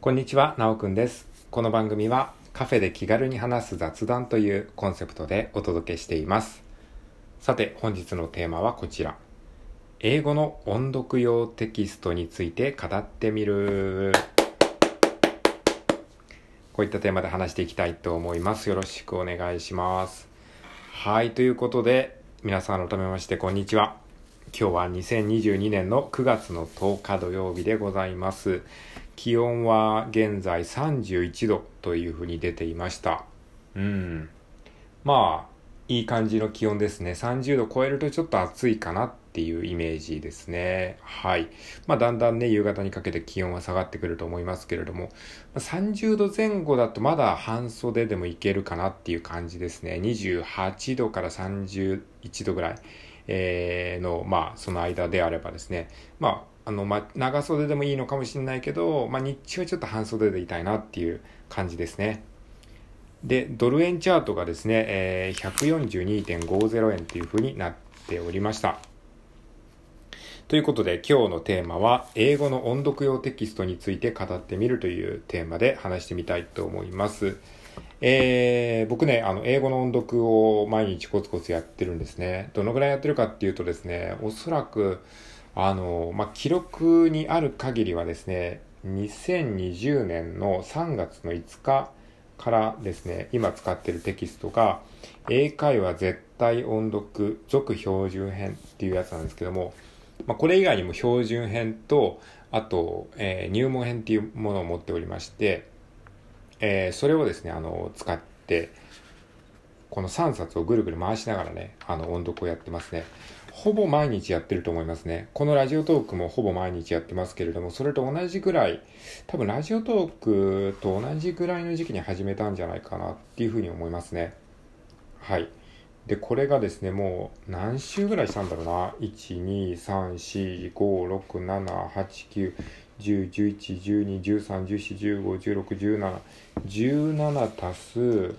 こんにちは、なおくんです。この番組はカフェで気軽に話す雑談というコンセプトでお届けしています。さて、本日のテーマはこちら。英語の音読用テキストについて語ってみる。こういったテーマで話していきたいと思います。よろしくお願いします。はい、ということで、皆さん改めましてこんにちは。今日は2022年の9月の10日土曜日でございます。気温は現在31度というふうに出ていました。うん。まあ、いい感じの気温ですね。30度超えるとちょっと暑いかなっていうイメージですね。はい。まあ、だんだんね、夕方にかけて気温は下がってくると思いますけれども、30度前後だとまだ半袖でもいけるかなっていう感じですね。28度から31度ぐらい。えの、まあ、その間であればですね、まあ、あの、まあ、長袖でもいいのかもしれないけど、まあ、日中はちょっと半袖でいたいなっていう感じですね。で、ドル円チャートがですね、えー、142.50円というふうになっておりました。ということで、今日のテーマは、英語の音読用テキストについて語ってみるというテーマで話してみたいと思います。えー、僕ね、あの、英語の音読を毎日コツコツやってるんですね。どのぐらいやってるかっていうとですね、おそらく、あの、まあ、記録にある限りはですね、2020年の3月の5日からですね、今使ってるテキストが、英会話絶対音読続標準編っていうやつなんですけども、まあ、これ以外にも標準編と、あと、えー入門編っていうものを持っておりまして、えーそれをですね、あの、使って、この3冊をぐるぐる回しながらね、あの、音読をやってますね。ほぼ毎日やってると思いますね。このラジオトークもほぼ毎日やってますけれども、それと同じぐらい、多分ラジオトークと同じぐらいの時期に始めたんじゃないかなっていうふうに思いますね。はい。で、これがですね、もう何週ぐらいしたんだろうな。1、2、3、4、5、6、7、8、9、10、11、12、13、14、15、16、17。17足す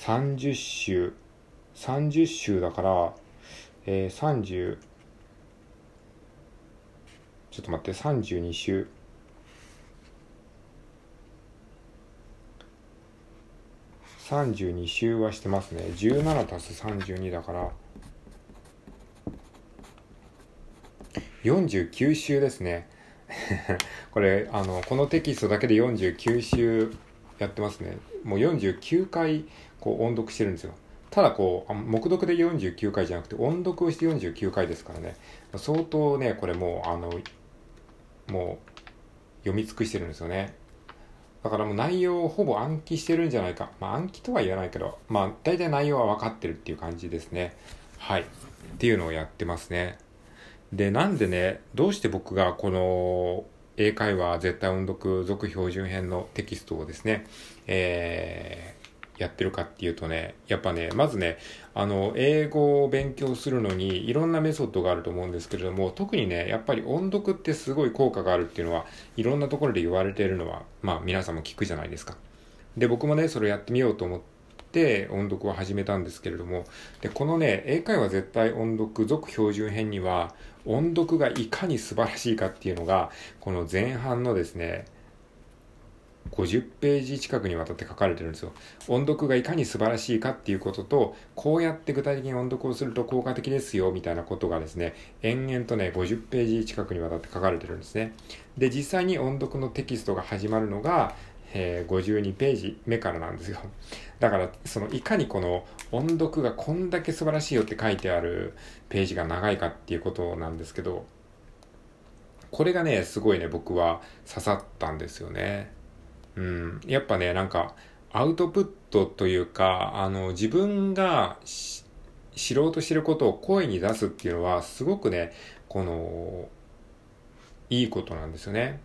30週。30週だから、えー、30、ちょっと待って、32週。32週はしてますね。17足す32だから、49週ですね。これ、あの、このテキストだけで49週やってますね。もう49回、こう、音読してるんですよ。ただこう、あ黙読で49回じゃなくて、音読をして49回ですからね。相当ね、これもう、あの、もう、読み尽くしてるんですよね。だからもう内容をほぼ暗記してるんじゃないか。まあ暗記とは言わないけど、まあ大体内容は分かってるっていう感じですね。はい。っていうのをやってますね。で、なんでね、どうして僕がこの英会話絶対音読続標準編のテキストをですね、えーやってるかっていうとね、やっぱね、まずね、あの、英語を勉強するのにいろんなメソッドがあると思うんですけれども、特にね、やっぱり音読ってすごい効果があるっていうのは、いろんなところで言われているのは、まあ皆さんも聞くじゃないですか。で、僕もね、それをやってみようと思って音読を始めたんですけれども、で、このね、英会話絶対音読続標準編には、音読がいかに素晴らしいかっていうのが、この前半のですね、50ページ近くにわたって書かれてるんですよ。音読がいかに素晴らしいかっていうことと、こうやって具体的に音読をすると効果的ですよ、みたいなことがですね、延々とね、50ページ近くにわたって書かれてるんですね。で、実際に音読のテキストが始まるのが、えー52ページ目からなんですよ。だから、その、いかにこの音読がこんだけ素晴らしいよって書いてあるページが長いかっていうことなんですけど、これがね、すごいね、僕は刺さったんですよね。うん、やっぱね、なんか、アウトプットというか、あの、自分が知ろうとしてることを声に出すっていうのは、すごくね、この、いいことなんですよね。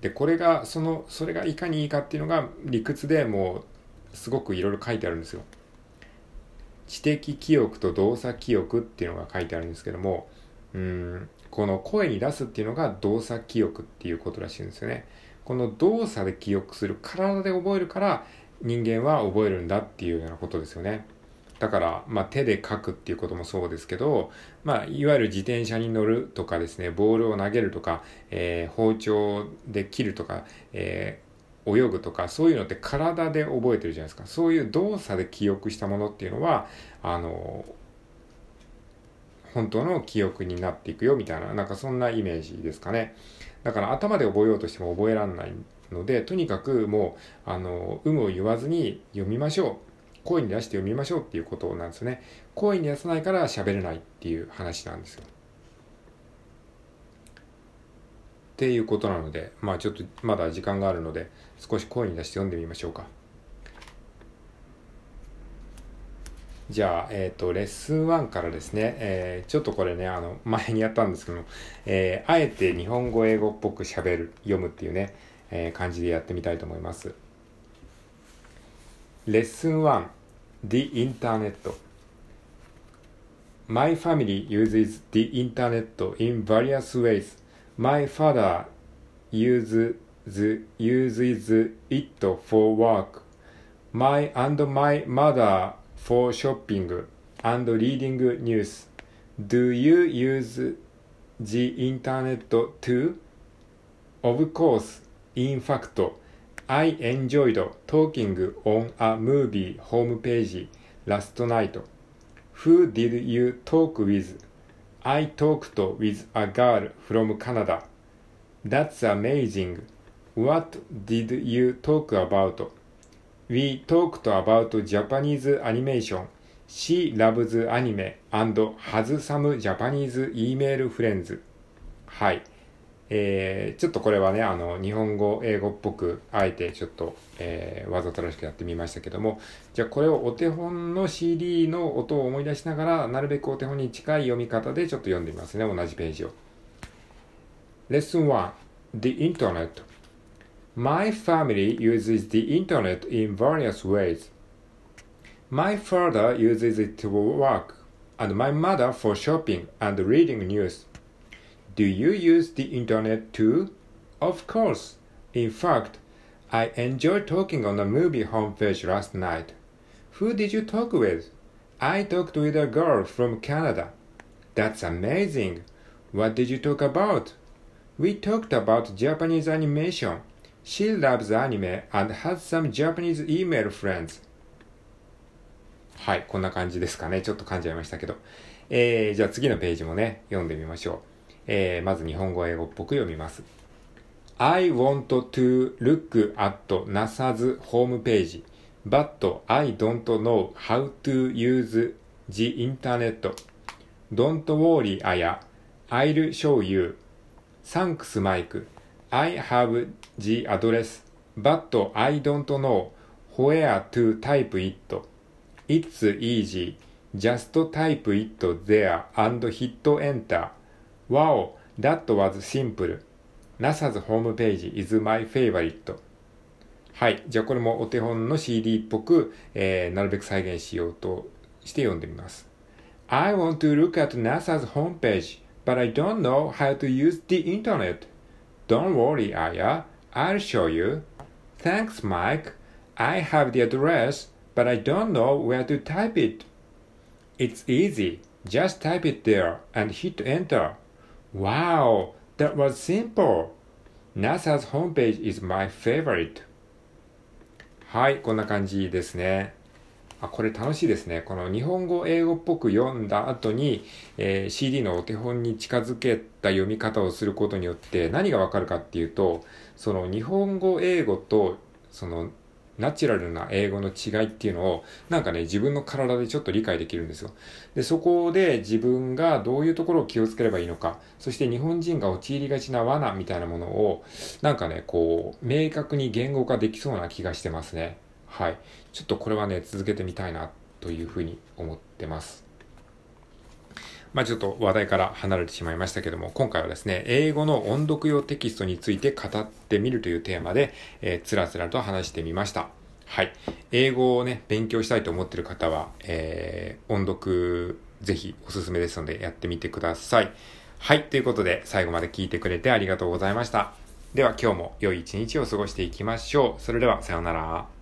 で、これが、その、それがいかにいいかっていうのが、理屈でもう、すごくいろいろ書いてあるんですよ。知的記憶と動作記憶っていうのが書いてあるんですけども、うん、この声に出すっていうのが動作記憶っていうことらしいんですよね。この動作で記憶する、体で覚えるから人間は覚えるんだっていうようなことですよね。だから、まあ、手で書くっていうこともそうですけど、まあ、いわゆる自転車に乗るとかですね、ボールを投げるとか、えー、包丁で切るとか、えー、泳ぐとか、そういうのって体で覚えてるじゃないですか。そういう動作で記憶したものっていうのは、あの、本当の記憶になっていくよみたいな、なんかそんなイメージですかね。だから頭で覚えようとしても覚えらんないので、とにかくもう、あの、有無を言わずに読みましょう。声に出して読みましょうっていうことなんですね。声に出さないから喋れないっていう話なんですよ。っていうことなので、まあちょっとまだ時間があるので、少し声に出して読んでみましょうか。じゃあ、えっ、ー、と、レッスン1からですね、えー、ちょっとこれね、あの、前にやったんですけども、えー、あえて日本語、英語っぽく喋る、読むっていうね、えー、感じでやってみたいと思います。レッスン1 The Internet My family uses the internet in various ways. My father uses, uses it for work. My and my mother for shopping and reading news. Do you use the internet too? Of course, in fact, I enjoyed talking on a movie homepage last night. Who did you talk with? I talked with a girl from Canada. That's amazing. What did you talk about? We talked about Japanese animation. She loves anime and has some Japanese email friends. はい。えー、ちょっとこれはね、あの、日本語、英語っぽく、あえてちょっと、えー、わざとらしくやってみましたけども、じゃあこれをお手本の CD の音を思い出しながら、なるべくお手本に近い読み方でちょっと読んでみますね、同じページを。Lesson 1 The Internet My family uses the Internet in various ways. My father uses it to work, and my mother for shopping and reading news. Do you use the internet too? Of course. In fact, I enjoyed talking on a movie homepage last night. Who did you talk with? I talked with a girl from Canada. That's amazing. What did you talk about? We talked about Japanese animation. She loves anime and has some Japanese email friends. はい、こんな感じですかね。ちょっと噛んじゃいましたけど。えー、じゃあ次のページもね、読んでみましょう。 えー、まず日本語英語っぽく読みます。I want to look at NASA's homepage, but I don't know how to use the internet. Don't worry, Aya. I'll show you. Thanks, Mike. I have the address, but I don't know where to type it. It's easy. Just type it there and hit enter. Wow, that was simple. NASA's homepage is my favorite. はい。じゃあこれもお手本の CD っぽく、えー、なるべく再現しようとして読んでみます。I want to look at NASA's homepage, but I don't know how to use the internet. Don't worry, Aya. I'll show you. Thanks, Mike. I have the address, but I don't know where to type it. It's easy. Just type it there and hit enter. Wow, that was simple. NASA's homepage is my favorite. はい、こんな感じですね。あ、これ楽しいですね。この日本語、英語っぽく読んだ後に、えー、CD のお手本に近づけた読み方をすることによって何がわかるかっていうと、その日本語、英語とそのナチュラルな英語の違いっていうのを、なんかね、自分の体でちょっと理解できるんですよ。で、そこで自分がどういうところを気をつければいいのか、そして日本人が陥りがちな罠みたいなものを、なんかね、こう、明確に言語化できそうな気がしてますね。はい。ちょっとこれはね、続けてみたいなというふうに思ってます。まあちょっと話題から離れてしまいましたけども、今回はですね、英語の音読用テキストについて語ってみるというテーマで、えー、つらつらと話してみました。はい。英語をね、勉強したいと思ってる方は、えー、音読、ぜひおすすめですのでやってみてください。はい。ということで、最後まで聞いてくれてありがとうございました。では今日も良い一日を過ごしていきましょう。それでは、さようなら。